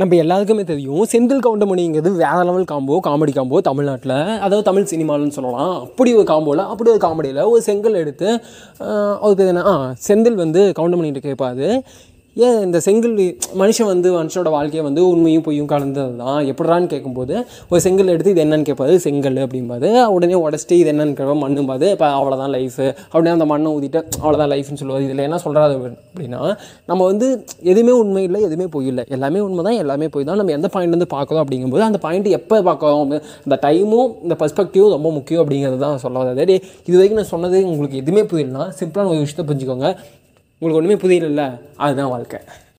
நம்ம எல்லாருக்குமே தெரியும் செந்தில் கவுண்டமணிங்கிறது வேற லெவல் காம்போ காமெடி காம்போ தமிழ்நாட்டில். அதாவது தமிழ் சினிமாலன்னு சொல்லலாம். அப்படி ஒரு காம்போவில் அப்படி ஒரு காமெடியில் ஒரு செங்கல் எடுத்து அவருக்கு என்ன? ஆ செந்தில் வந்து கவுண்டமணிகிட்ட கேட்பாரு ஏன் இந்த செங்கல் மனுஷன் வந்து மனுஷனோட வாழ்க்கையை வந்து உண்மையும் பொய்யும் கலந்தது தான்? எப்படான்னு கேட்கும்போது ஒரு செங்கல் எடுத்து இது என்னன்னு கேட்பாரு செங்கல் அப்படிம்பாது உடனே உடச்சிட்டு இது என்னன்னு கேட்பா மண்ணும்பாது இப்போ அவ்வளோதான் லைஃபு அப்படியே அந்த மண்ணை ஊதிட்டு அவ்வளோதான் லைஃப்னு சொல்லுவார். இதில் என்ன சொல்கிறாரு அப்படின்னா நம்ம வந்து எதுவுமே உண்மை இல்லை எதுவுமே பொய் இல்லை. எல்லாமே உண்மை தான் எல்லாமே பொய் தான் நம்ம எந்த பாயிண்ட்லேருந்து பார்க்குறோம் அப்படிங்கும்போது அந்த பாயிண்ட் எப்போ பார்க்குறோம்? இந்த டைமும் இந்த பர்ஸ்பெக்டிவும் ரொம்ப முக்கியம் அப்படிங்கிறது தான் சொல்ல வராது இது வரைக்கும் நான் சொன்னது உங்களுக்கு எதுவுமே புரியலனா சிம்பிளான ஒரு விஷயத்தை புரிஞ்சுக்கோங்க. உங்களுக்கு ஒன்றுமே புதியல அதுதான் வாழ்க்கை.